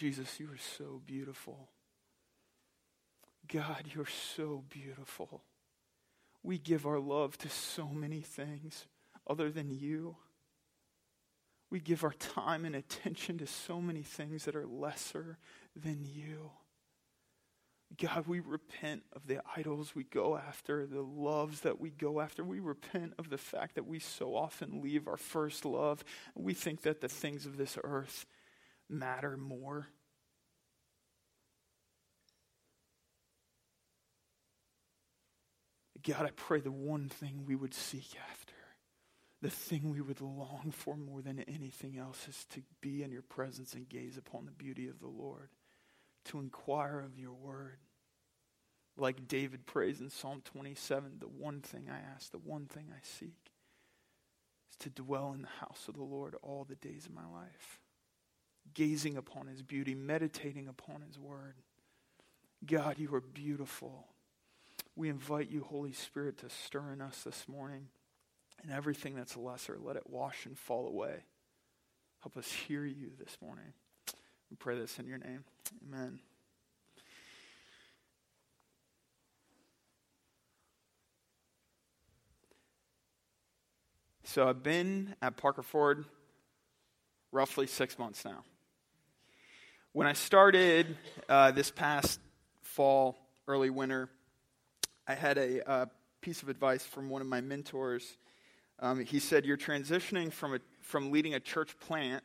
Jesus, you are so beautiful. God, you're so beautiful. We give our love to so many things other than you. We give our time and attention to so many things that are lesser than you. God, we repent of the idols we go after, the loves that we go after. We repent of the fact that we so often leave our first love. We think that the things of this earth matter more. God, I pray the one thing we would seek after, the thing we would long for more than anything else, is to be in your presence and gaze upon the beauty of the Lord, to inquire of your word. Like David prays in Psalm 27, the one thing I ask, the one thing I seek, is to dwell in the house of the Lord all the days of my life, gazing upon his beauty, meditating upon his word. God, you are beautiful. We invite you, Holy Spirit, to stir in us this morning. And everything that's lesser, let it wash and fall away. Help us hear you this morning. We pray this in your name. Amen. So I've been at Parker Ford roughly six months now. When I started uh, this past fall, early winter, I had a uh, piece of advice from one of my mentors. Um, he said, You're transitioning from, a, from leading a church plant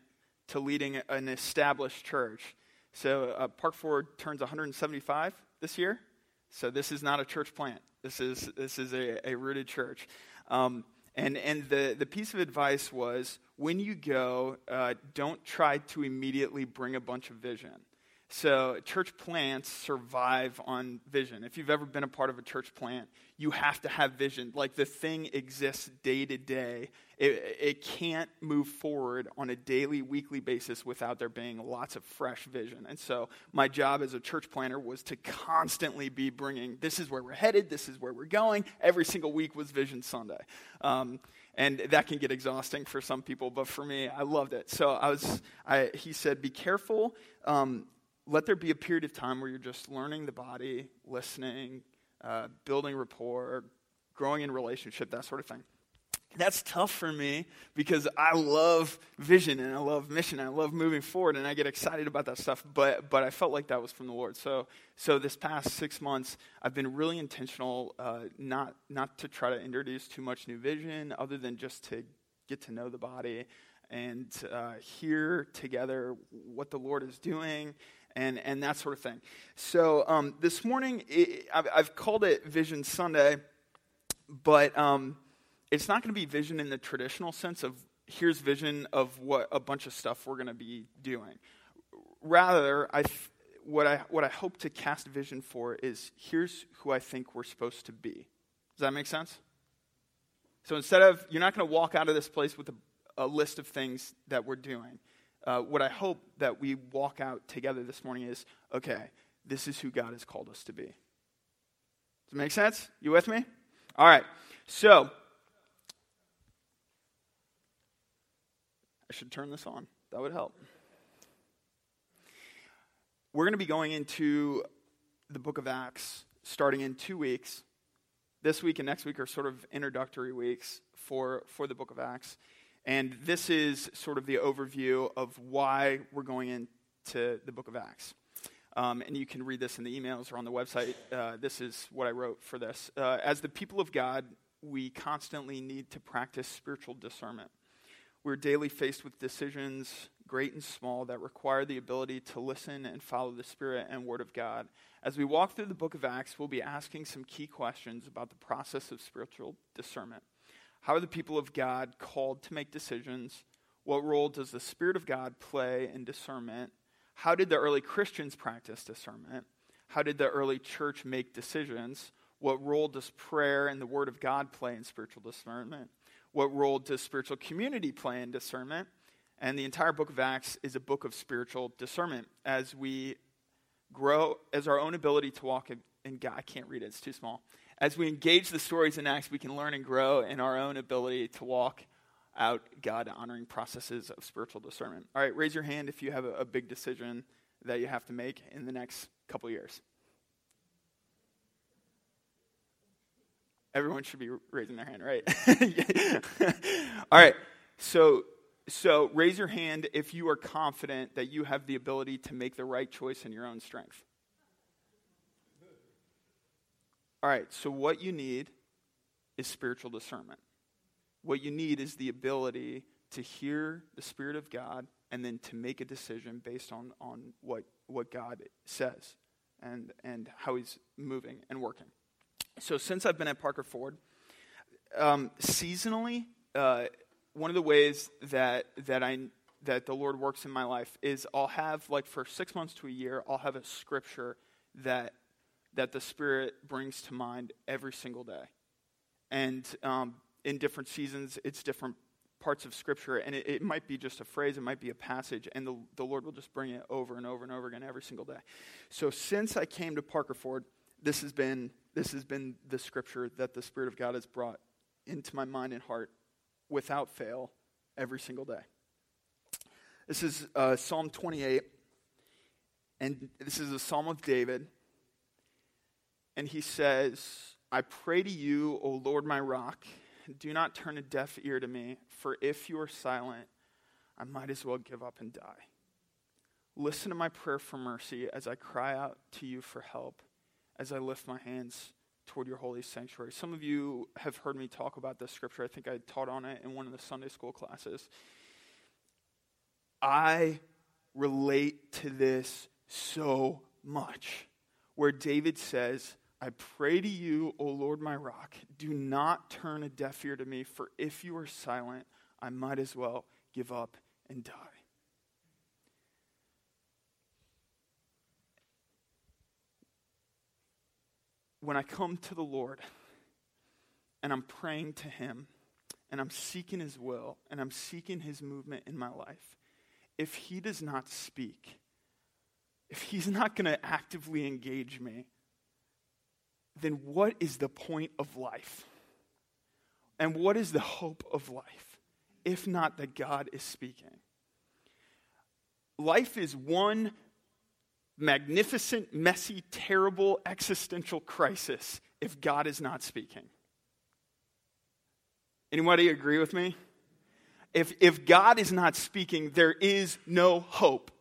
to leading an established church. So, uh, Park turns 175 this year. So, this is not a church plant, this is, this is a, a rooted church. Um, and, and the, the piece of advice was when you go, uh, don't try to immediately bring a bunch of vision. So, church plants survive on vision. If you've ever been a part of a church plant, you have to have vision. Like the thing exists day to day. It, it can't move forward on a daily, weekly basis without there being lots of fresh vision. And so, my job as a church planter was to constantly be bringing this is where we're headed, this is where we're going. Every single week was Vision Sunday. Um, and that can get exhausting for some people, but for me, I loved it. So I was, I, he said, be careful. Um, let there be a period of time where you're just learning the body, listening, uh, building rapport, growing in relationship, that sort of thing. That's tough for me because I love vision and I love mission and I love moving forward and I get excited about that stuff. But but I felt like that was from the Lord. So so this past six months, I've been really intentional, uh, not not to try to introduce too much new vision, other than just to get to know the body and uh, hear together what the Lord is doing and, and that sort of thing. So um, this morning, it, I've, I've, called it Vision Sunday, but um, it's not going to be vision in the traditional sense of here's vision of what a bunch of stuff we're going to be doing. Rather, I, what, I, what I hope to cast vision for is here's who I think we're supposed to be. Does that make sense? So instead of, you're not going to walk out of this place with a, a list of things that we're doing uh, what I hope that we walk out together this morning is okay, this is who God has called us to be. Does it make sense? You with me? All right. So, I should turn this on. That would help. We're going to be going into the book of Acts starting in two weeks. This week and next week are sort of introductory weeks for, for the book of Acts. And this is sort of the overview of why we're going into the book of Acts. Um, and you can read this in the emails or on the website. Uh, this is what I wrote for this. Uh, as the people of God, we constantly need to practice spiritual discernment. We're daily faced with decisions, great and small, that require the ability to listen and follow the Spirit and Word of God. As we walk through the book of Acts, we'll be asking some key questions about the process of spiritual discernment. How are the people of God called to make decisions? What role does the Spirit of God play in discernment? How did the early Christians practice discernment? How did the early church make decisions? What role does prayer and the Word of God play in spiritual discernment? What role does spiritual community play in discernment? And the entire book of Acts is a book of spiritual discernment as we grow, as our own ability to walk in God. I can't read it, it's too small as we engage the stories in Acts, we can learn and grow in our own ability to walk out God honoring processes of spiritual discernment. All right, raise your hand if you have a, a big decision that you have to make in the next couple years? Everyone should be raising their hand, right? All right. So, so raise your hand if you are confident that you have the ability to make the right choice in your own strength. All right. So what you need is spiritual discernment. What you need is the ability to hear the Spirit of God and then to make a decision based on, on what, what God says and, and how He's moving and working. So, since I've been at Parker Ford, um, seasonally, uh, one of the ways that, that, I, that the Lord works in my life is I'll have, like, for six months to a year, I'll have a scripture that, that the Spirit brings to mind every single day. And um, in different seasons, it's different parts of Scripture, and it, it, might be just a phrase, it might be a passage, and the, the Lord will just bring it over and over and over again every single day. So since I came to Parker Ford, this has been this has been the Scripture that the Spirit of God has brought into my mind and heart without fail every single day. This is uh, Psalm 28, and this is a Psalm of David. And he says, I pray to you, O Lord my rock do not turn a deaf ear to me, for if you are silent, I might as well give up and die. Listen to my prayer for mercy as I cry out to you for help, as I lift my hands toward your holy sanctuary. Some of you have heard me talk about this scripture. I think I taught on it in one of the Sunday school classes. I relate to this so much, where David says, I pray to you, O Lord my rock, do not turn a deaf ear to me, for if you are silent, I might as well give up and die. When I come to the Lord and I'm praying to Him and I'm seeking His will and I'm seeking His movement in my life, if He does not speak, if He's not going to actively engage me, then what is the point of life? And what is the hope of life, if not that God is speaking? Life is one magnificent, messy, terrible existential crisis if God is not speaking. Anybody agree with me? If, if God is not speaking, there is no hope.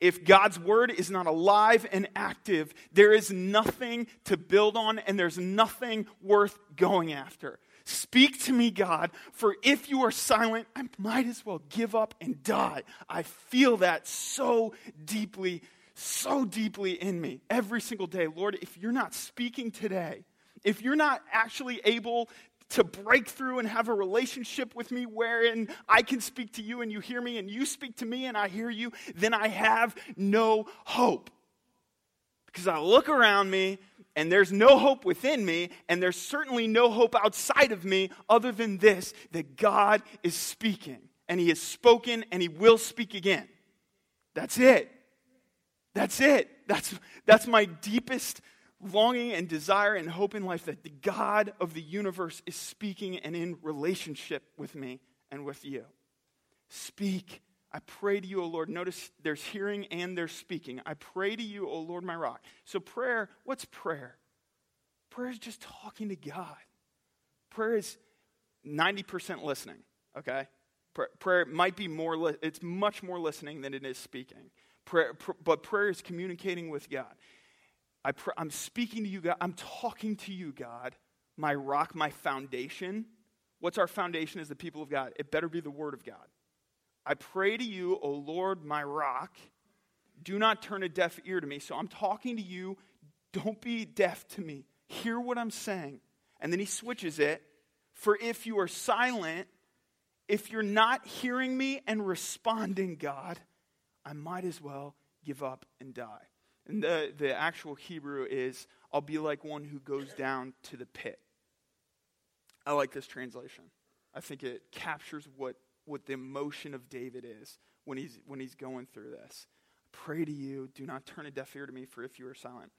If God's word is not alive and active, there is nothing to build on and there's nothing worth going after. Speak to me, God, for if you are silent, I might as well give up and die. I feel that so deeply, so deeply in me every single day. Lord, if you're not speaking today, if you're not actually able to break through and have a relationship with me wherein I can speak to you and you hear me and you speak to me and I hear you, then I have no hope. Because I look around me and there's no hope within me, and there's certainly no hope outside of me other than this that God is speaking. And He has spoken and He will speak again. That's it. That's it. That's, that's my deepest longing and desire and hope in life that the God of the universe is speaking and in relationship with me and with you. Speak. I pray to you, O Lord. Notice there's hearing and there's speaking. I pray to you, O Lord, my rock. So, prayer, what's prayer? Prayer is just talking to God. Prayer is 90% listening, okay? Prayer might be more, it's much more listening than it is speaking. Prayer, pr- but prayer is communicating with God. I pr- I'm speaking to you, God. I'm talking to you, God, my rock, my foundation. What's our foundation as the people of God? It better be the Word of God. I pray to you, O Lord, my rock. Do not turn a deaf ear to me. So I'm talking to you. Don't be deaf to me. Hear what I'm saying. And then he switches it. For if you are silent, if you're not hearing me and responding, God, I might as well give up and die. And the, the actual Hebrew is, I'll be like one who goes down to the pit. I like this translation. I think it captures what, what the emotion of David is when he's, when he's going through this. Pray to you, do not turn a deaf ear to me, for if you are silent,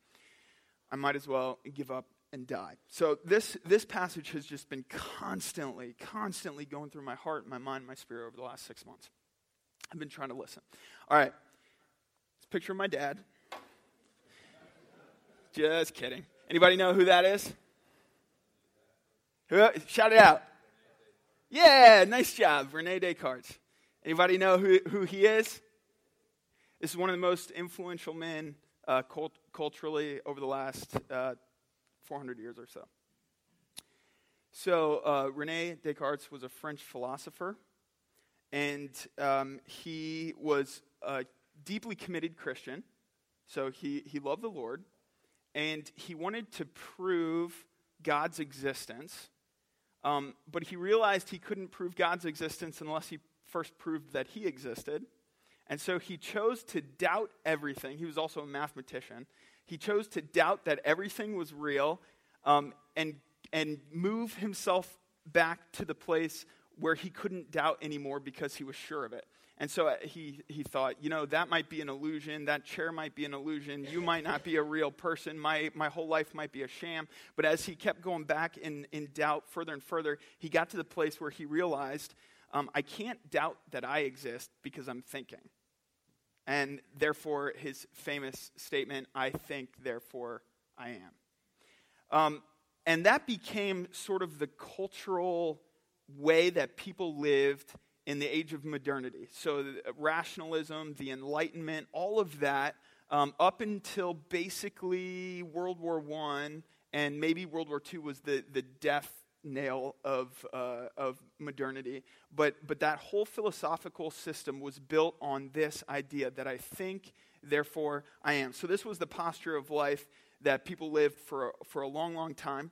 I might as well give up and die. So this, this passage has just been constantly, constantly going through my heart, my mind, my spirit over the last six months. I've been trying to listen. All right, a picture of my dad. Just kidding. Anybody know who that is? Who, shout it out. Yeah, nice job, Rene Descartes. Anybody know who, who he is? This is one of the most influential men uh, cult- culturally over the last uh, 400 years or so. So, uh, Rene Descartes was a French philosopher, and um, he was a deeply committed Christian. So, he, he loved the Lord, and he wanted to prove God's existence. Um, but he realized he couldn't prove God's existence unless he first proved that he existed. And so he chose to doubt everything. He was also a mathematician. He chose to doubt that everything was real um, and, and move himself back to the place where he couldn't doubt anymore because he was sure of it. And so uh, he, he thought, you know, that might be an illusion. That chair might be an illusion. You might not be a real person. My, my whole life might be a sham. But as he kept going back in, in doubt further and further, he got to the place where he realized, um, I can't doubt that I exist because I'm thinking. And therefore, his famous statement, I think, therefore I am. Um, and that became sort of the cultural way that people lived in the age of modernity. So, the rationalism, the Enlightenment, all of that, um, up until basically World War I, and maybe World War II was the, the death nail of, uh, of modernity. But, but that whole philosophical system was built on this idea that I think, therefore I am. So this was the posture of life that people lived for, for a long, long time.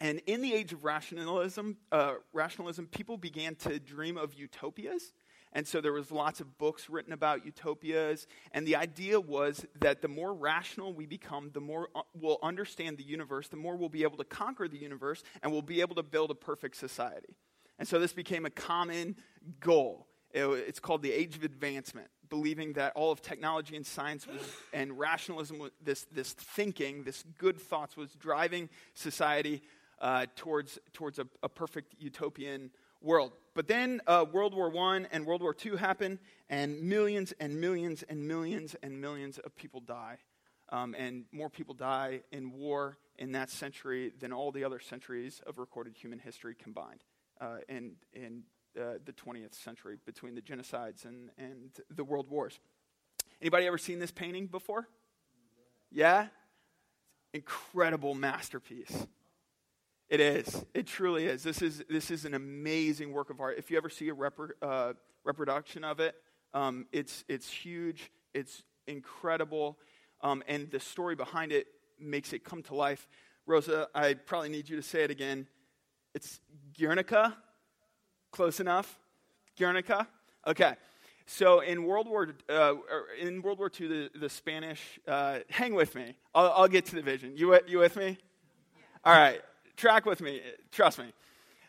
And in the age of rationalism, uh, rationalism, people began to dream of utopias. And so there was lots of books written about utopias. And the idea was that the more rational we become, the more uh, we'll understand the universe, the more we'll be able to conquer the universe, and we'll be able to build a perfect society. And so this became a common goal. It's called the age of advancement, believing that all of technology and science was, and rationalism, this, this thinking, this good thoughts, was driving society uh, towards, towards a, a perfect utopian world. But then uh, World War I and World War II happen, and millions and millions and millions and millions of people die. Um, and more people die in war in that century than all the other centuries of recorded human history combined uh, in, in uh, the 20th century between the genocides and, and the world wars. Anybody ever seen this painting before? Yeah? Incredible masterpiece. It is. It truly is. This is this is an amazing work of art. If you ever see a repro, uh, reproduction of it, um, it's it's huge. It's incredible, um, and the story behind it makes it come to life. Rosa, I probably need you to say it again. It's Guernica. Close enough. Guernica. Okay. So in World War uh, in World War II, the, the Spanish. Uh, hang with me. I'll, I'll, get to the vision. You you with me? All right track with me. Trust me.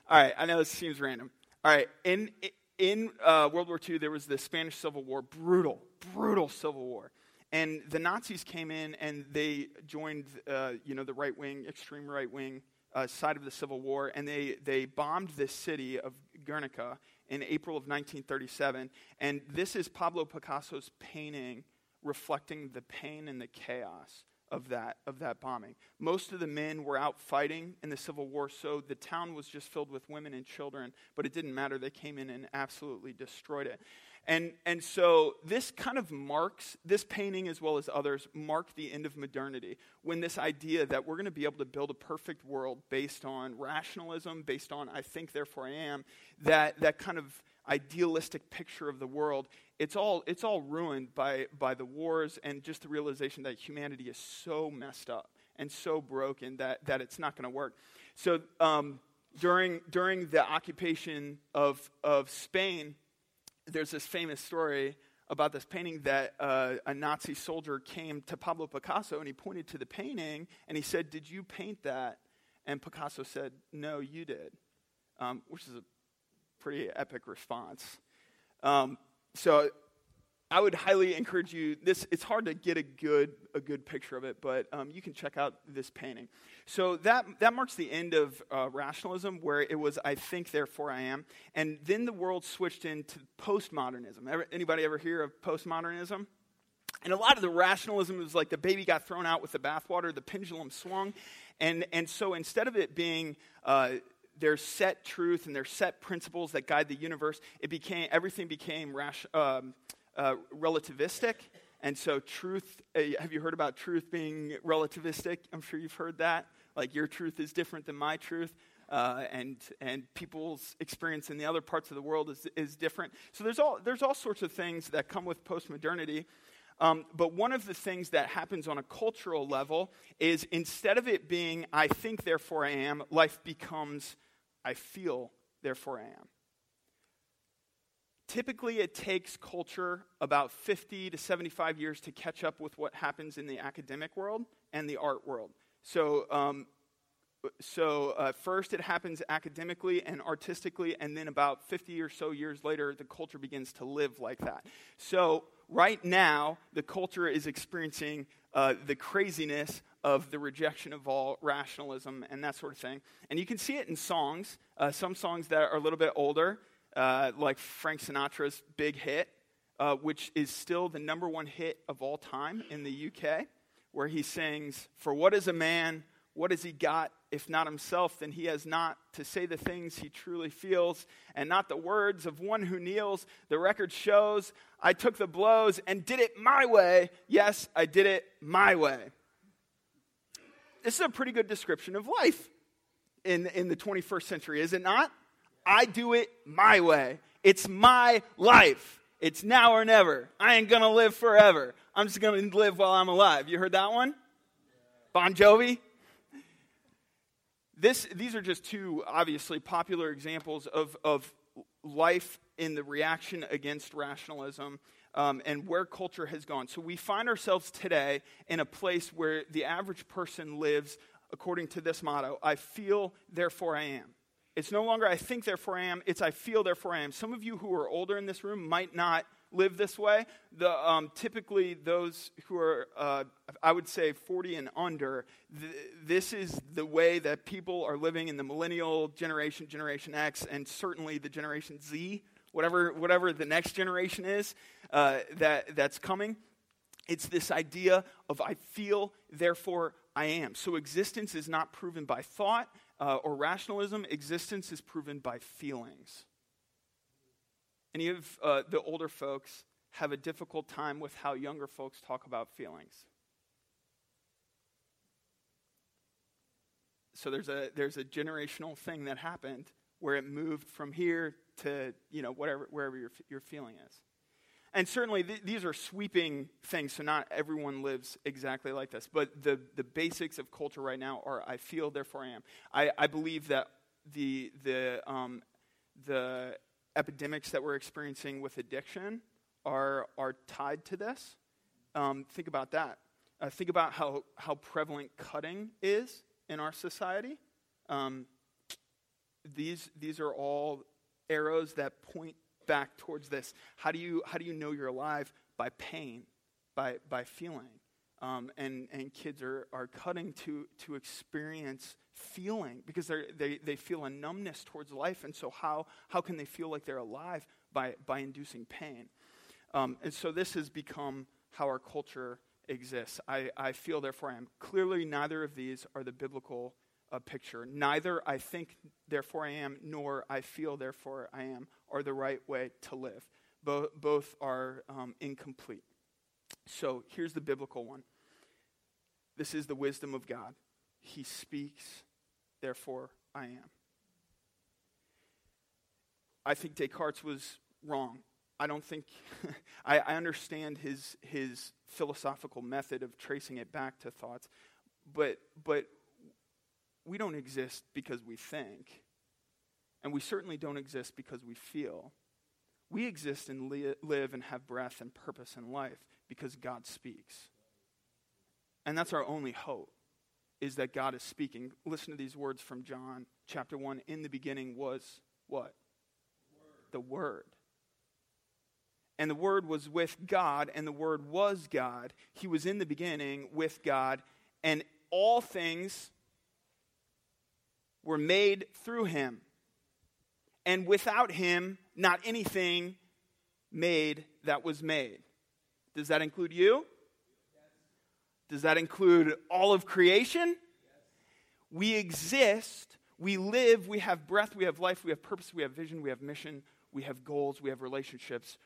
All right, I know this seems random. All right, in, in uh, World War II, there was the Spanish Civil War, brutal, brutal Civil War. And the Nazis came in and they joined, uh, you know, the right wing, extreme right wing uh, side of the Civil War, and they, they bombed this city of Guernica in April of 1937. And this is Pablo Picasso's painting reflecting the pain and the chaos of that, of that bombing. Most of the men were out fighting in the Civil War, so the town was just filled with women and children, but it didn't matter. They came in and absolutely destroyed it. And, and so this kind of marks, this painting as well as others, mark the end of modernity when this idea that we're going to be able to build a perfect world based on rationalism, based on I think, therefore I am, that, that kind of idealistic picture of the world, it's all, it's all ruined by, by the wars and just the realization that humanity is so messed up and so broken that, that it's not going to work. So um, during, during the occupation of, of Spain, there's this famous story about this painting that uh, a Nazi soldier came to Pablo Picasso and he pointed to the painting and he said, Did you paint that? And Picasso said, No, you did, um, which is a pretty epic response. Um, so I would highly encourage you. This it's hard to get a good a good picture of it, but um, you can check out this painting. So that that marks the end of uh, rationalism, where it was I think, therefore I am, and then the world switched into postmodernism. Ever, anybody ever hear of postmodernism? And a lot of the rationalism was like the baby got thrown out with the bathwater, the pendulum swung. And, and so instead of it being uh, their set truth and their set principles that guide the universe, it became, everything became rash, um, uh, relativistic. And so, truth, uh, have you heard about truth being relativistic? I'm sure you've heard that. Like, your truth is different than my truth. Uh, and and people's experience in the other parts of the world is, is different. So there's all there's all sorts of things that come with postmodernity. Um, but one of the things that happens on a cultural level is instead of it being I think therefore I am, life becomes I feel therefore I am. Typically, it takes culture about 50 to 75 years to catch up with what happens in the academic world and the art world. So, um, so uh, first it happens academically and artistically, and then about 50 or so years later, the culture begins to live like that. So right now, the culture is experiencing uh, the craziness of the rejection of all rationalism and that sort of thing. And you can see it in songs, uh, some songs that are a little bit older, uh, like Frank Sinatra's Big Hit, uh, which is still the number one hit of all time in the UK, where he sings, For what is a man? What has he got? If not himself, then he has not to say the things he truly feels, and not the words of one who kneels. The record shows I took the blows and did it my way. Yes, I did it my way. This is a pretty good description of life in, in the 21st century, is it not? I do it my way. It's my life. It's now or never. I ain't gonna live forever. I'm just gonna live while I'm alive. You heard that one? Bon Jovi? This, these are just two obviously popular examples of, of life in the reaction against rationalism um, and where culture has gone. So we find ourselves today in a place where the average person lives according to this motto I feel, therefore I am. It's no longer I think, therefore I am. It's I feel, therefore I am. Some of you who are older in this room might not live this way. The, um, typically, those who are, uh, I would say, 40 and under, th- this is the way that people are living in the millennial generation, Generation X, and certainly the Generation Z, whatever, whatever the next generation is uh, that, that's coming. It's this idea of I feel, therefore I am. So existence is not proven by thought uh, or rationalism, existence is proven by feelings. Any of uh, the older folks have a difficult time with how younger folks talk about feelings? So there's a, there's a generational thing that happened where it moved from here to, you know, whatever, wherever your, your feeling is. And certainly th- these are sweeping things, so not everyone lives exactly like this. But the, the basics of culture right now are I feel, therefore I am. I, I believe that the, the, um, the epidemics that we're experiencing with addiction are, are tied to this. Um, think about that. Uh, think about how, how prevalent cutting is in our society. Um, these, these are all arrows that point back towards this. How do you, how do you know you're alive? By pain, by, by feeling. Um, and, and kids are, are cutting to, to experience feeling because they they, feel a numbness towards life. And so, how, how can they feel like they're alive? By, by inducing pain. Um, and so, this has become how our culture exists. I, I feel, therefore, I am. Clearly, neither of these are the biblical uh, picture. Neither I think, therefore, I am, nor I feel, therefore, I am, are the right way to live. Bo- both are um, incomplete. So, here's the biblical one this is the wisdom of God. He speaks, therefore I am. I think Descartes was wrong. I don't think, I, I, understand his, his philosophical method of tracing it back to thoughts, but, but we don't exist because we think, and we certainly don't exist because we feel. We exist and li- live and have breath and purpose in life because God speaks. And that's our only hope is that God is speaking. Listen to these words from John chapter 1. In the beginning was what? Word. The Word. And the Word was with God, and the Word was God. He was in the beginning with God, and all things were made through him. And without him, not anything made that was made. Does that include you? Does that include all of creation? We exist, we live, we have breath, we have life, we have purpose, we have vision, we have mission, we have goals, we have relationships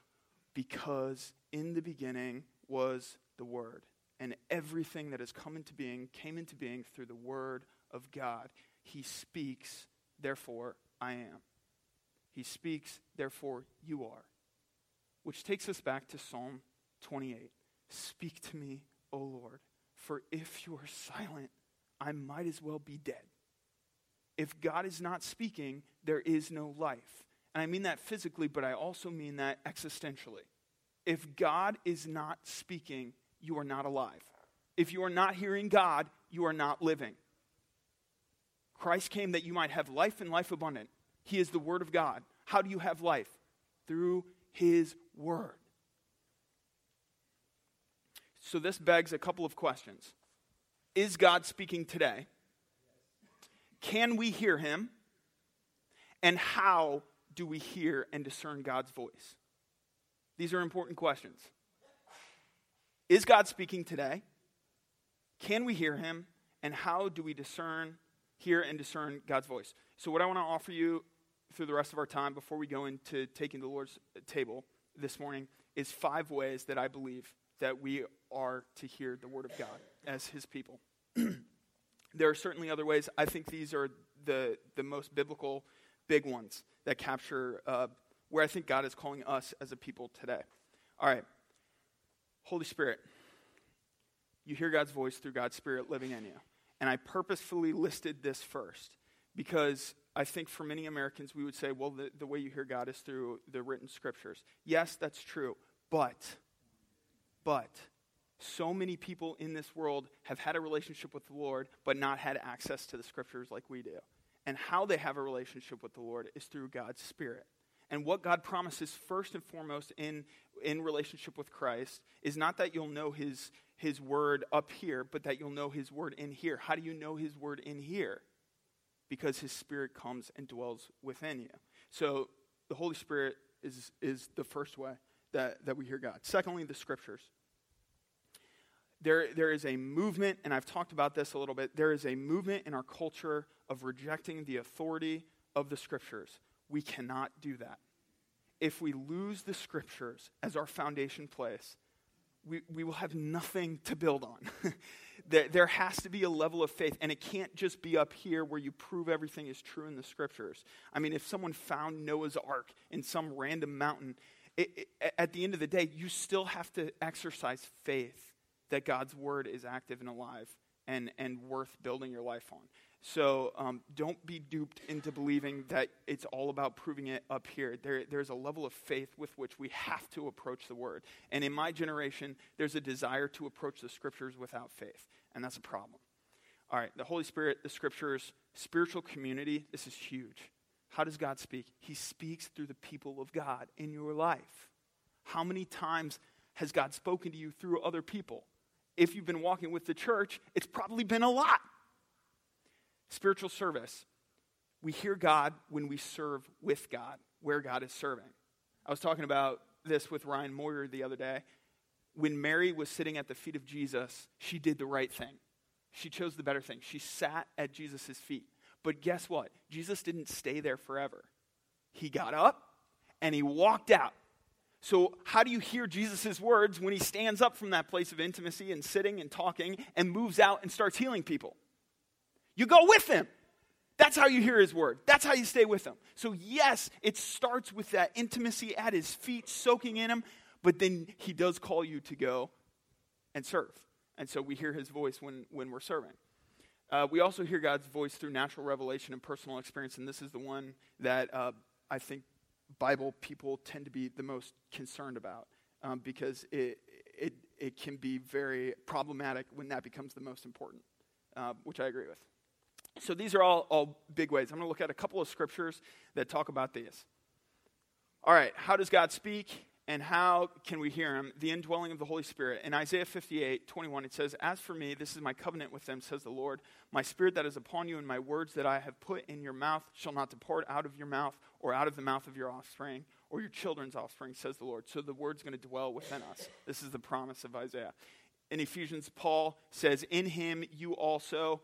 because in the beginning was the Word. And everything that has come into being came into being through the Word of God. He speaks, therefore I am. He speaks, therefore you are. Which takes us back to Psalm 28. Speak to me, O Lord, for if you are silent, I might as well be dead. If God is not speaking, there is no life. And I mean that physically, but I also mean that existentially. If God is not speaking, you are not alive. If you are not hearing God, you are not living. Christ came that you might have life and life abundant. He is the Word of God. How do you have life? Through His Word. So this begs a couple of questions Is God speaking today? Can we hear Him? And how do we hear and discern God's voice? These are important questions. Is God speaking today? Can we hear him? And how do we discern, hear, and discern God's voice? So, what I want to offer you through the rest of our time before we go into taking the Lord's table this morning is five ways that I believe that we are to hear the word of God as his people. there are certainly other ways. I think these are the, the most biblical big ones that capture uh, where I think God is calling us as a people today. All right. Holy Spirit. You hear God's voice through God's Spirit living in you. And I purposefully listed this first because I think for many Americans we would say, well, the, the way you hear God is through the written scriptures. Yes, that's true. But, but, so many people in this world have had a relationship with the Lord, but not had access to the scriptures like we do. And how they have a relationship with the Lord is through God's Spirit. And what God promises first and foremost in, in relationship with Christ is not that you'll know his, his word up here, but that you'll know his word in here. How do you know his word in here? Because his spirit comes and dwells within you. So the Holy Spirit is, is the first way that, that we hear God. Secondly, the scriptures. There, there is a movement, and I've talked about this a little bit. There is a movement in our culture of rejecting the authority of the scriptures. We cannot do that. If we lose the scriptures as our foundation place, we, we will have nothing to build on. there, there has to be a level of faith, and it can't just be up here where you prove everything is true in the scriptures. I mean, if someone found Noah's ark in some random mountain, it, it, at the end of the day, you still have to exercise faith that God's word is active and alive and, and worth building your life on. So um, don't be duped into believing that it's all about proving it up here. There, there's a level of faith with which we have to approach the word. And in my generation, there's a desire to approach the scriptures without faith, and that's a problem. All right, the Holy Spirit, the scriptures, spiritual community, this is huge. How does God speak? He speaks through the people of God in your life. How many times has God spoken to you through other people? If you've been walking with the church, it's probably been a lot. Spiritual service. We hear God when we serve with God, where God is serving. I was talking about this with Ryan Moyer the other day. When Mary was sitting at the feet of Jesus, she did the right thing. She chose the better thing. She sat at Jesus' feet. But guess what? Jesus didn't stay there forever. He got up and he walked out. So, how do you hear Jesus' words when he stands up from that place of intimacy and sitting and talking and moves out and starts healing people? You go with him. That's how you hear his word. That's how you stay with him. So, yes, it starts with that intimacy at his feet, soaking in him, but then he does call you to go and serve. And so we hear his voice when, when we're serving. Uh, we also hear God's voice through natural revelation and personal experience, and this is the one that uh, I think Bible people tend to be the most concerned about um, because it, it, it can be very problematic when that becomes the most important, uh, which I agree with. So these are all, all big ways. I'm going to look at a couple of scriptures that talk about these. All right, how does God speak and how can we hear him? The indwelling of the Holy Spirit. In Isaiah 58, 21, it says, As for me, this is my covenant with them, says the Lord. My spirit that is upon you and my words that I have put in your mouth shall not depart out of your mouth or out of the mouth of your offspring or your children's offspring, says the Lord. So the word's going to dwell within us. This is the promise of Isaiah. In Ephesians, Paul says, In him you also,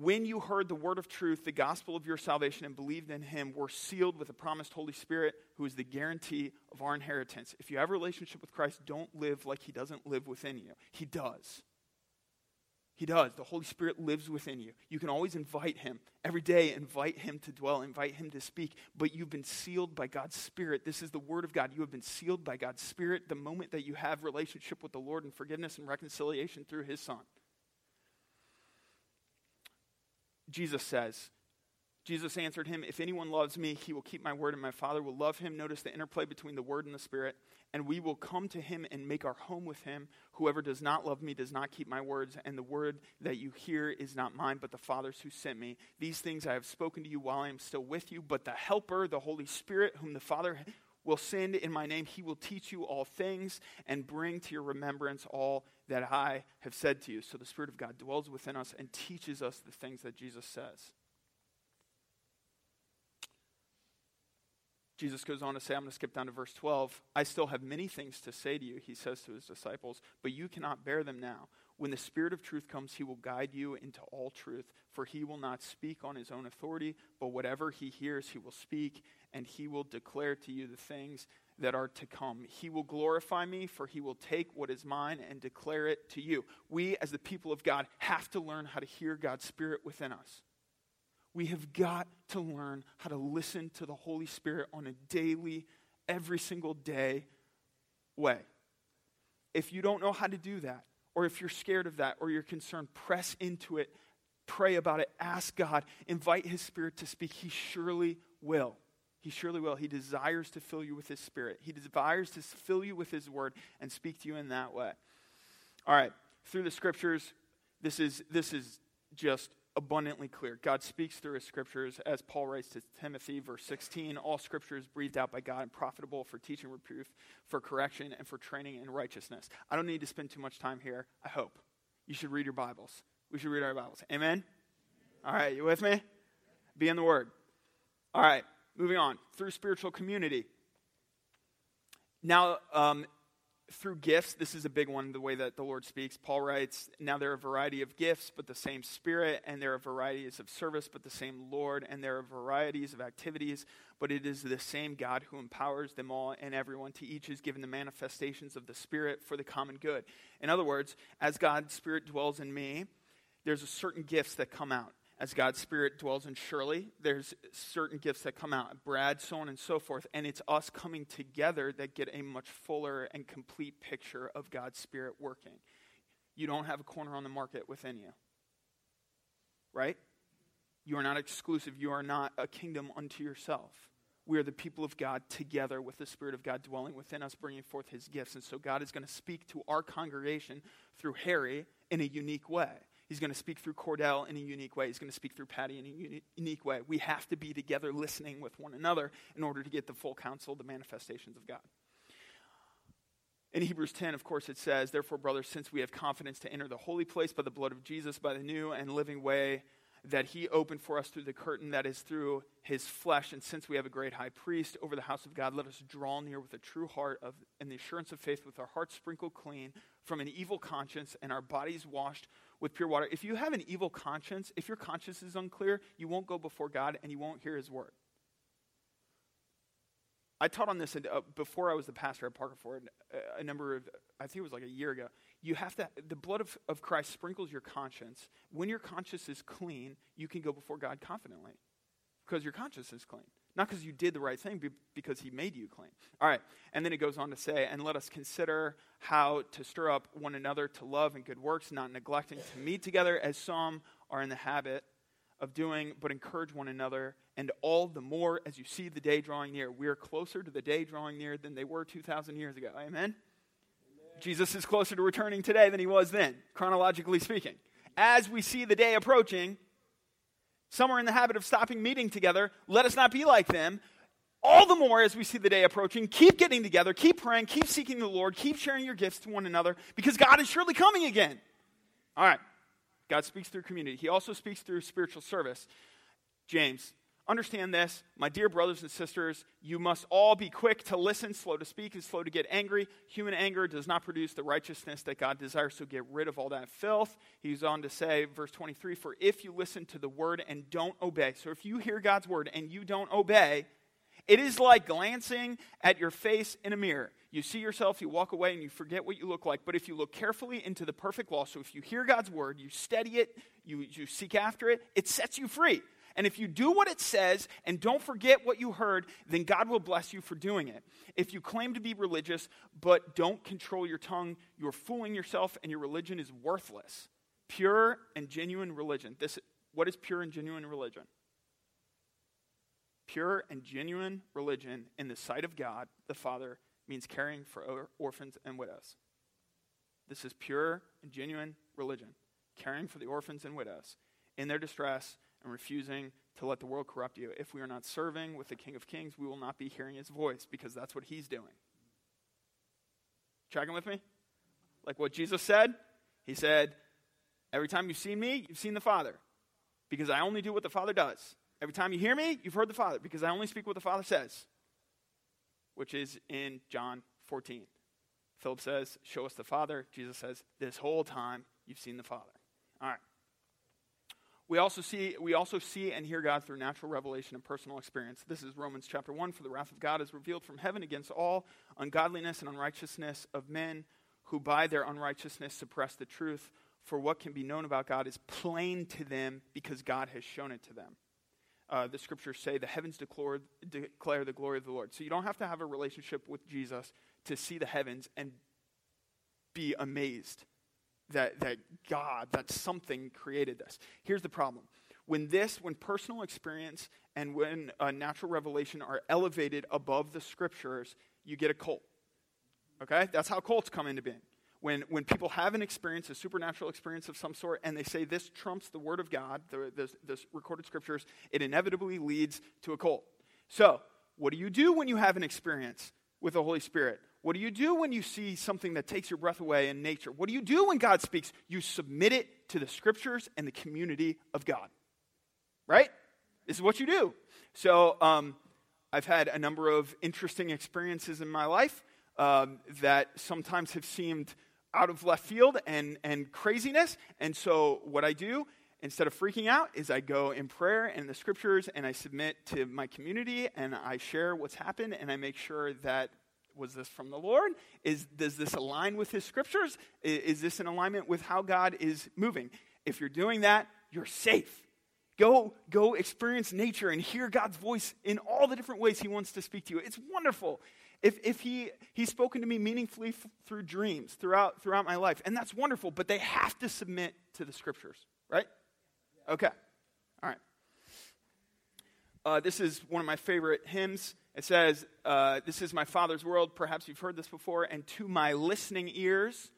when you heard the word of truth, the gospel of your salvation, and believed in him, were sealed with the promised Holy Spirit, who is the guarantee of our inheritance. If you have a relationship with Christ, don't live like he doesn't live within you. He does. He does. The Holy Spirit lives within you. You can always invite Him. Every day, invite Him to dwell, invite Him to speak. But you've been sealed by God's Spirit. This is the Word of God. You have been sealed by God's Spirit the moment that you have relationship with the Lord and forgiveness and reconciliation through His Son. Jesus says, Jesus answered him, If anyone loves me, he will keep my word, and my Father will love him. Notice the interplay between the word and the Spirit and we will come to him and make our home with him. Whoever does not love me does not keep my words, and the word that you hear is not mine, but the Father's who sent me. These things I have spoken to you while I am still with you, but the Helper, the Holy Spirit, whom the Father will send in my name, he will teach you all things and bring to your remembrance all that I have said to you. So the Spirit of God dwells within us and teaches us the things that Jesus says. Jesus goes on to say, I'm going to skip down to verse 12. I still have many things to say to you, he says to his disciples, but you cannot bear them now. When the Spirit of truth comes, he will guide you into all truth, for he will not speak on his own authority, but whatever he hears, he will speak, and he will declare to you the things that are to come. He will glorify me, for he will take what is mine and declare it to you. We, as the people of God, have to learn how to hear God's Spirit within us. We have got to learn how to listen to the Holy Spirit on a daily, every single day way. If you don't know how to do that, or if you're scared of that, or you're concerned, press into it, pray about it, ask God, invite His Spirit to speak. He surely will. He surely will. He desires to fill you with His Spirit. He desires to fill you with His Word and speak to you in that way. All right, through the scriptures, this is, this is just abundantly clear. God speaks through his scriptures, as Paul writes to Timothy, verse 16 all scripture is breathed out by God and profitable for teaching, reproof, for correction, and for training in righteousness. I don't need to spend too much time here, I hope. You should read your Bibles. We should read our Bibles. Amen? All right, you with me? Be in the Word. All right, moving on. Through spiritual community. Now, um, through gifts, this is a big one, the way that the Lord speaks. Paul writes, Now there are a variety of gifts, but the same Spirit, and there are varieties of service, but the same Lord, and there are varieties of activities, but it is the same God who empowers them all and everyone. To each is given the manifestations of the Spirit for the common good. In other words, as God's Spirit dwells in me, there's a certain gifts that come out as God's Spirit dwells in Shirley, there's certain gifts that come out, Brad, so on and so forth. And it's us coming together that get a much fuller and complete picture of God's Spirit working. You don't have a corner on the market within you, right? You are not exclusive. You are not a kingdom unto yourself. We are the people of God together with the Spirit of God dwelling within us, bringing forth His gifts. And so God is going to speak to our congregation through Harry in a unique way. He's going to speak through Cordell in a unique way. He's going to speak through Patty in a uni- unique way. We have to be together listening with one another in order to get the full counsel, the manifestations of God. In Hebrews 10, of course, it says, Therefore, brothers, since we have confidence to enter the holy place by the blood of Jesus, by the new and living way that he opened for us through the curtain that is through his flesh. And since we have a great high priest over the house of God, let us draw near with a true heart of, and the assurance of faith, with our hearts sprinkled clean from an evil conscience and our bodies washed with pure water. If you have an evil conscience, if your conscience is unclear, you won't go before God and you won't hear his word. I taught on this uh, before I was the pastor at Parker Ford a, a number of, I think it was like a year ago. You have to, the blood of, of Christ sprinkles your conscience. When your conscience is clean, you can go before God confidently because your conscience is clean. Not because you did the right thing, but because he made you clean. All right. And then it goes on to say, and let us consider how to stir up one another to love and good works, not neglecting to meet together as some are in the habit of doing, but encourage one another, and all the more as you see the day drawing near. We are closer to the day drawing near than they were 2,000 years ago. Amen? Amen? Jesus is closer to returning today than he was then, chronologically speaking. As we see the day approaching, some are in the habit of stopping meeting together. Let us not be like them. All the more as we see the day approaching, keep getting together, keep praying, keep seeking the Lord, keep sharing your gifts to one another because God is surely coming again. All right. God speaks through community. He also speaks through spiritual service. James, Understand this, my dear brothers and sisters, you must all be quick to listen, slow to speak, and slow to get angry. Human anger does not produce the righteousness that God desires, so get rid of all that filth. He's on to say, verse 23 For if you listen to the word and don't obey, so if you hear God's word and you don't obey, it is like glancing at your face in a mirror. You see yourself, you walk away, and you forget what you look like. But if you look carefully into the perfect law, so if you hear God's word, you study it, you, you seek after it, it sets you free. And if you do what it says and don't forget what you heard, then God will bless you for doing it. If you claim to be religious but don't control your tongue, you're fooling yourself and your religion is worthless. Pure and genuine religion. This, what is pure and genuine religion? Pure and genuine religion in the sight of God, the Father, means caring for orphans and widows. This is pure and genuine religion, caring for the orphans and widows in their distress and refusing to let the world corrupt you. If we are not serving with the King of Kings, we will not be hearing his voice because that's what he's doing. Tracking with me? Like what Jesus said? He said, Every time you've seen me, you've seen the Father because I only do what the Father does. Every time you hear me, you've heard the Father because I only speak what the Father says, which is in John 14. Philip says, Show us the Father. Jesus says, This whole time you've seen the Father. All right. We also see we also see and hear God through natural revelation and personal experience. This is Romans chapter 1 for the wrath of God is revealed from heaven against all ungodliness and unrighteousness of men who by their unrighteousness suppress the truth for what can be known about God is plain to them because God has shown it to them. Uh, the scriptures say the heavens declare, declare the glory of the Lord. So you don't have to have a relationship with Jesus to see the heavens and be amazed that, that God, that something created this. Here's the problem. When this, when personal experience and when natural revelation are elevated above the scriptures, you get a cult. Okay? That's how cults come into being. When, when people have an experience, a supernatural experience of some sort, and they say this trumps the Word of God, the, the, the recorded scriptures, it inevitably leads to a cult. So, what do you do when you have an experience with the Holy Spirit? What do you do when you see something that takes your breath away in nature? What do you do when God speaks? You submit it to the scriptures and the community of God. Right? This is what you do. So, um, I've had a number of interesting experiences in my life um, that sometimes have seemed out of left field and, and craziness. And so, what I do instead of freaking out is I go in prayer and the scriptures and I submit to my community and I share what's happened and I make sure that was this from the Lord? Is, does this align with His scriptures? Is, is this in alignment with how God is moving? If you're doing that, you're safe. Go, go experience nature and hear God's voice in all the different ways He wants to speak to you. It's wonderful. If, if he, He's spoken to me meaningfully f- through dreams throughout, throughout my life, and that's wonderful, but they have to submit to the scriptures, right? Okay. All right. Uh, this is one of my favorite hymns. It says, uh, This is my Father's world. Perhaps you've heard this before. And to my listening ears,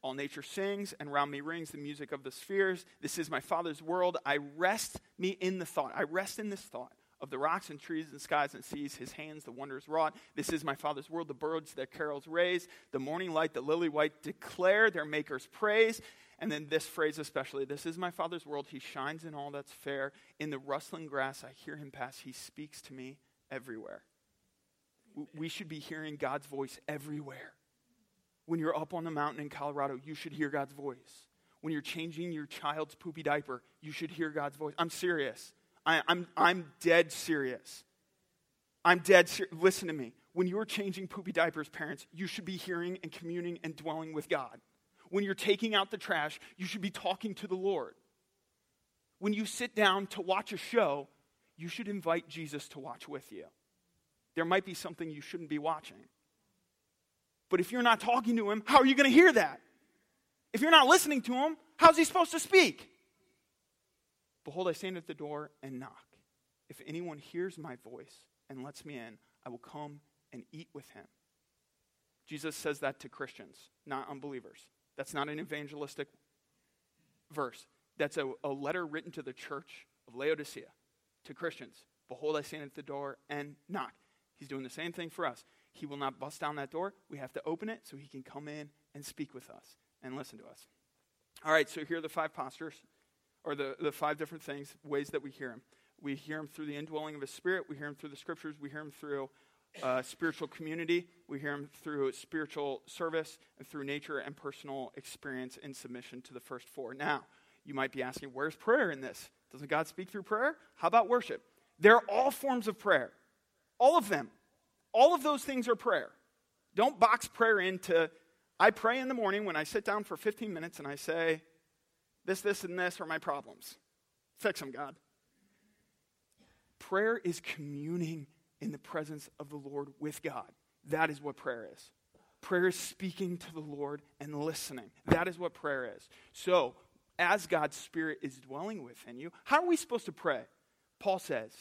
all nature sings, and round me rings the music of the spheres. This is my Father's world. I rest me in the thought. I rest in this thought of the rocks and trees and skies and seas, his hands, the wonders wrought. This is my Father's world. The birds their carols raise. The morning light, the lily white declare their Maker's praise. And then this phrase especially this is my Father's world. He shines in all that's fair. In the rustling grass, I hear him pass. He speaks to me everywhere we should be hearing God's voice everywhere. When you're up on the mountain in Colorado, you should hear God's voice. When you're changing your child's poopy diaper, you should hear God's voice. I'm serious. I, am I'm, I'm dead serious. I'm dead serious. Listen to me. When you're changing poopy diapers, parents, you should be hearing and communing and dwelling with God. When you're taking out the trash, you should be talking to the Lord. When you sit down to watch a show, you should invite Jesus to watch with you there might be something you shouldn't be watching. But if you're not talking to him, how are you going to hear that? If you're not listening to him, how's he supposed to speak? Behold, I stand at the door and knock. If anyone hears my voice and lets me in, I will come and eat with him. Jesus says that to Christians, not unbelievers. That's not an evangelistic verse. That's a, a letter written to the church of Laodicea, to Christians. Behold, I stand at the door and knock. He's doing the same thing for us. He will not bust down that door. We have to open it so he can come in and speak with us and listen to us. All right, so here are the five postures, or the, the five different things, ways that we hear him. We hear him through the indwelling of his spirit. We hear him through the scriptures. We hear him through uh, spiritual community. We hear him through spiritual service and through nature and personal experience in submission to the first four. Now, you might be asking, where's prayer in this? Doesn't God speak through prayer? How about worship? They're all forms of prayer. All of them. All of those things are prayer. Don't box prayer into, I pray in the morning when I sit down for 15 minutes and I say, this, this, and this are my problems. Fix them, God. Prayer is communing in the presence of the Lord with God. That is what prayer is. Prayer is speaking to the Lord and listening. That is what prayer is. So, as God's Spirit is dwelling within you, how are we supposed to pray? Paul says,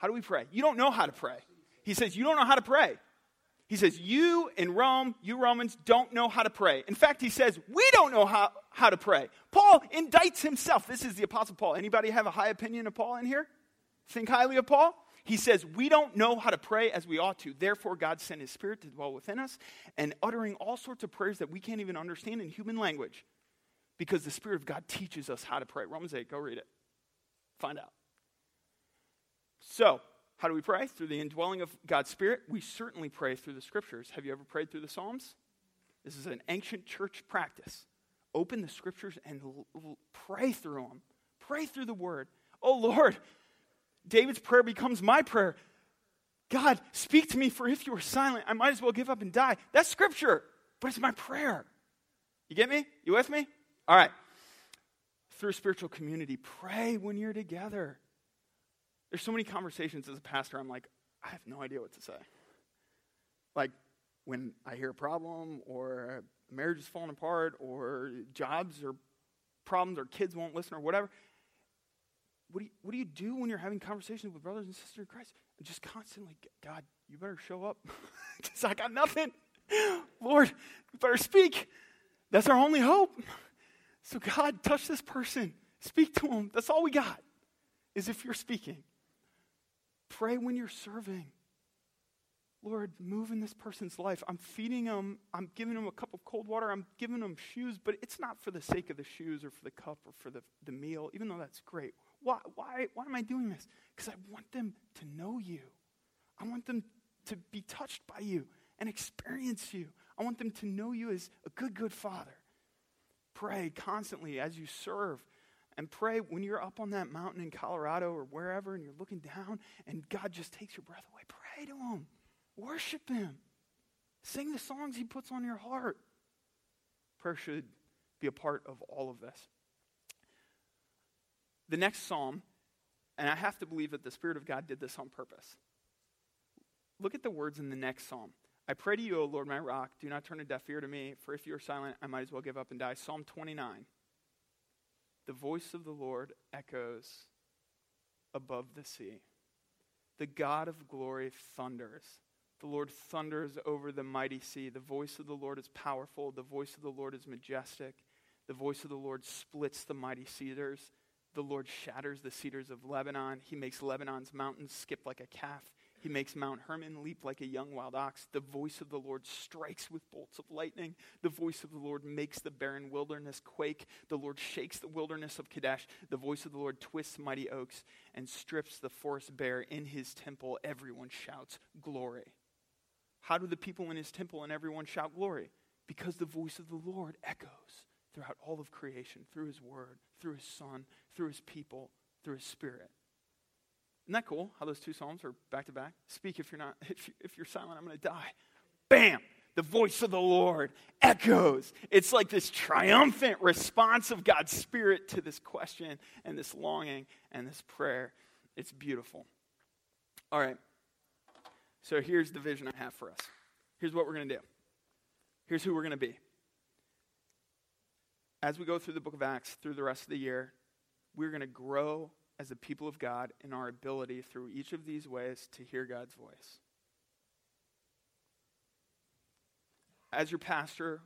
How do we pray? You don't know how to pray. He says, You don't know how to pray. He says, You in Rome, you Romans, don't know how to pray. In fact, he says, We don't know how, how to pray. Paul indicts himself. This is the Apostle Paul. Anybody have a high opinion of Paul in here? Think highly of Paul? He says, We don't know how to pray as we ought to. Therefore, God sent his Spirit to dwell within us and uttering all sorts of prayers that we can't even understand in human language because the Spirit of God teaches us how to pray. Romans 8, go read it. Find out. So, how do we pray? Through the indwelling of God's Spirit. We certainly pray through the Scriptures. Have you ever prayed through the Psalms? This is an ancient church practice. Open the Scriptures and l- l- pray through them. Pray through the Word. Oh, Lord, David's prayer becomes my prayer. God, speak to me, for if you are silent, I might as well give up and die. That's Scripture, but it's my prayer. You get me? You with me? All right. Through spiritual community, pray when you're together. There's so many conversations as a pastor, I'm like, I have no idea what to say. Like, when I hear a problem, or marriage is falling apart, or jobs or problems, or kids won't listen, or whatever, what do you, what do, you do when you're having conversations with brothers and sisters in Christ? And just constantly, God, you better show up because I got nothing. Lord, you better speak. That's our only hope. So, God, touch this person. Speak to them. That's all we got, is if you're speaking. Pray when you're serving. Lord, move in this person's life. I'm feeding them. I'm giving them a cup of cold water. I'm giving them shoes, but it's not for the sake of the shoes or for the cup or for the, the meal, even though that's great. Why, why, why am I doing this? Because I want them to know you. I want them to be touched by you and experience you. I want them to know you as a good, good father. Pray constantly as you serve. And pray when you're up on that mountain in Colorado or wherever and you're looking down and God just takes your breath away. Pray to Him. Worship Him. Sing the songs He puts on your heart. Prayer should be a part of all of this. The next psalm, and I have to believe that the Spirit of God did this on purpose. Look at the words in the next psalm. I pray to you, O Lord, my rock, do not turn a deaf ear to me, for if you are silent, I might as well give up and die. Psalm 29. The voice of the Lord echoes above the sea. The God of glory thunders. The Lord thunders over the mighty sea. The voice of the Lord is powerful. The voice of the Lord is majestic. The voice of the Lord splits the mighty cedars. The Lord shatters the cedars of Lebanon. He makes Lebanon's mountains skip like a calf. He makes Mount Hermon leap like a young wild ox. The voice of the Lord strikes with bolts of lightning. The voice of the Lord makes the barren wilderness quake. The Lord shakes the wilderness of Kadesh. The voice of the Lord twists mighty oaks and strips the forest bare. In his temple, everyone shouts glory. How do the people in his temple and everyone shout glory? Because the voice of the Lord echoes throughout all of creation, through his word, through his son, through his people, through his spirit. Isn't that cool how those two psalms are back to back? Speak if you're not, if, you, if you're silent, I'm going to die. Bam! The voice of the Lord echoes. It's like this triumphant response of God's Spirit to this question and this longing and this prayer. It's beautiful. All right. So here's the vision I have for us. Here's what we're going to do. Here's who we're going to be. As we go through the book of Acts through the rest of the year, we're going to grow as the people of God in our ability through each of these ways to hear God's voice. As your pastor,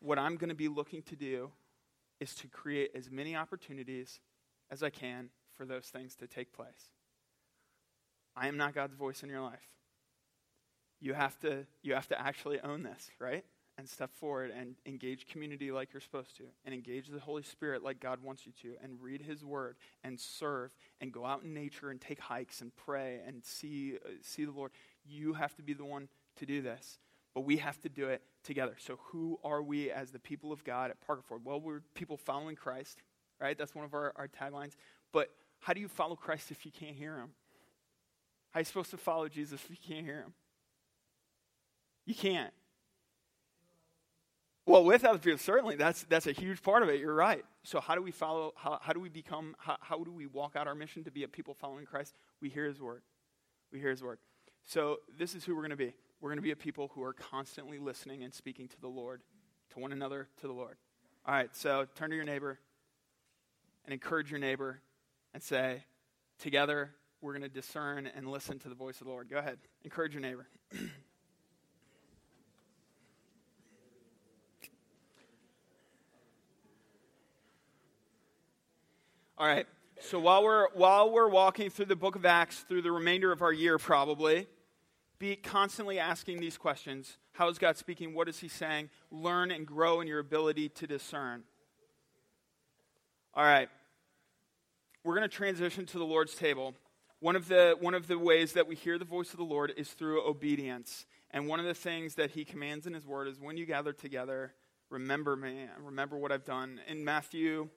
what I'm going to be looking to do is to create as many opportunities as I can for those things to take place. I am not God's voice in your life. You have to, you have to actually own this, right? And step forward and engage community like you're supposed to, and engage the Holy Spirit like God wants you to, and read His Word, and serve, and go out in nature and take hikes and pray and see, uh, see the Lord, you have to be the one to do this. But we have to do it together. So, who are we as the people of God at Parkerford? Well, we're people following Christ, right? That's one of our, our taglines. But how do you follow Christ if you can't hear Him? How are you supposed to follow Jesus if you can't hear Him? You can't. With other people, certainly that's that's a huge part of it. You're right. So how do we follow? How, how do we become? How, how do we walk out our mission to be a people following Christ? We hear His word. We hear His word. So this is who we're going to be. We're going to be a people who are constantly listening and speaking to the Lord, to one another, to the Lord. All right. So turn to your neighbor and encourage your neighbor and say, together we're going to discern and listen to the voice of the Lord. Go ahead. Encourage your neighbor. All right. So while we're while we're walking through the book of Acts through the remainder of our year probably, be constantly asking these questions. How is God speaking? What is he saying? Learn and grow in your ability to discern. All right. We're going to transition to the Lord's table. One of the one of the ways that we hear the voice of the Lord is through obedience. And one of the things that he commands in his word is when you gather together, remember me, remember what I've done. In Matthew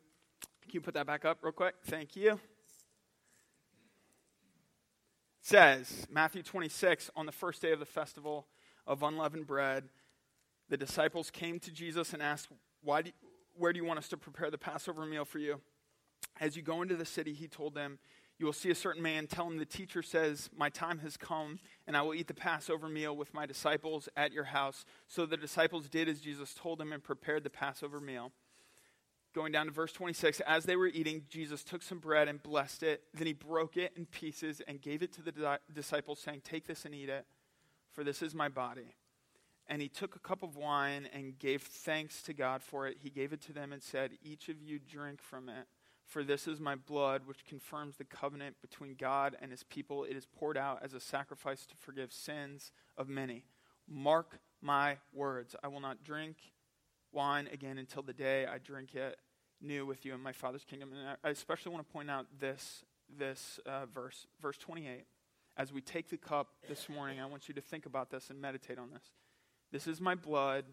can you put that back up real quick? Thank you. It says, Matthew 26, on the first day of the festival of unleavened bread, the disciples came to Jesus and asked, Why do, Where do you want us to prepare the Passover meal for you? As you go into the city, he told them, You will see a certain man. Tell him the teacher says, My time has come, and I will eat the Passover meal with my disciples at your house. So the disciples did as Jesus told them and prepared the Passover meal going down to verse 26, as they were eating, Jesus took some bread and blessed it. Then he broke it in pieces and gave it to the di- disciples, saying, Take this and eat it, for this is my body. And he took a cup of wine and gave thanks to God for it. He gave it to them and said, Each of you drink from it, for this is my blood, which confirms the covenant between God and his people. It is poured out as a sacrifice to forgive sins of many. Mark my words. I will not drink wine again until the day I drink it new with you in my Father's kingdom. And I especially want to point out this, this uh, verse, verse 28. As we take the cup this morning, I want you to think about this and meditate on this. This is my blood,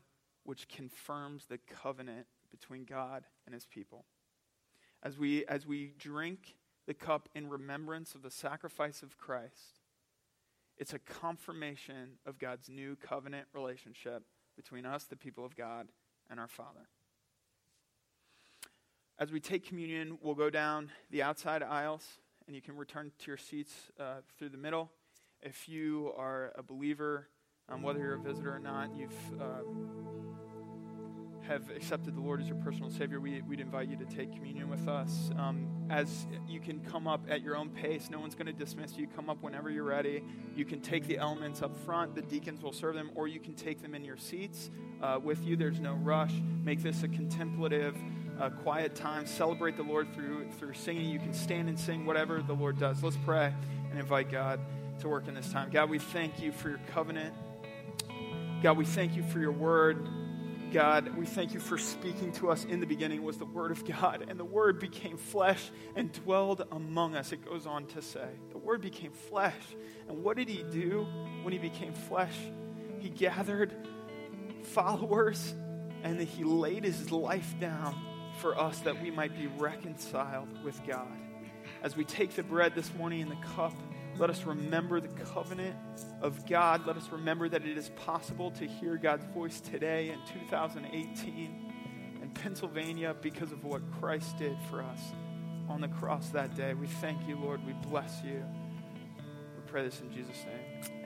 which confirms the covenant between God and his people. As we, as we drink the cup in remembrance of the sacrifice of Christ, it's a confirmation of God's new covenant relationship between us, the people of God, and our Father. As we take communion, we'll go down the outside aisles, and you can return to your seats uh, through the middle. If you are a believer, um, whether you're a visitor or not, you've uh, have accepted the Lord as your personal Savior, we, would invite you to take communion with us. Um, as you can come up at your own pace, no one's going to dismiss you. Come up whenever you're ready. You can take the elements up front, the deacons will serve them, or you can take them in your seats uh, with you. There's no rush. Make this a contemplative, uh, quiet time. Celebrate the Lord through, through singing. You can stand and sing whatever the Lord does. Let's pray and invite God to work in this time. God, we thank you for your covenant. God, we thank you for your word. God, we thank you for speaking to us in the beginning was the Word of God, and the Word became flesh and dwelled among us. It goes on to say, the Word became flesh. And what did He do when He became flesh? He gathered followers and He laid His life down for us that we might be reconciled with God. As we take the bread this morning and the cup, let us remember the covenant of God. Let us remember that it is possible to hear God's voice today in 2018 in Pennsylvania because of what Christ did for us on the cross that day. We thank you, Lord. We bless you. We pray this in Jesus' name.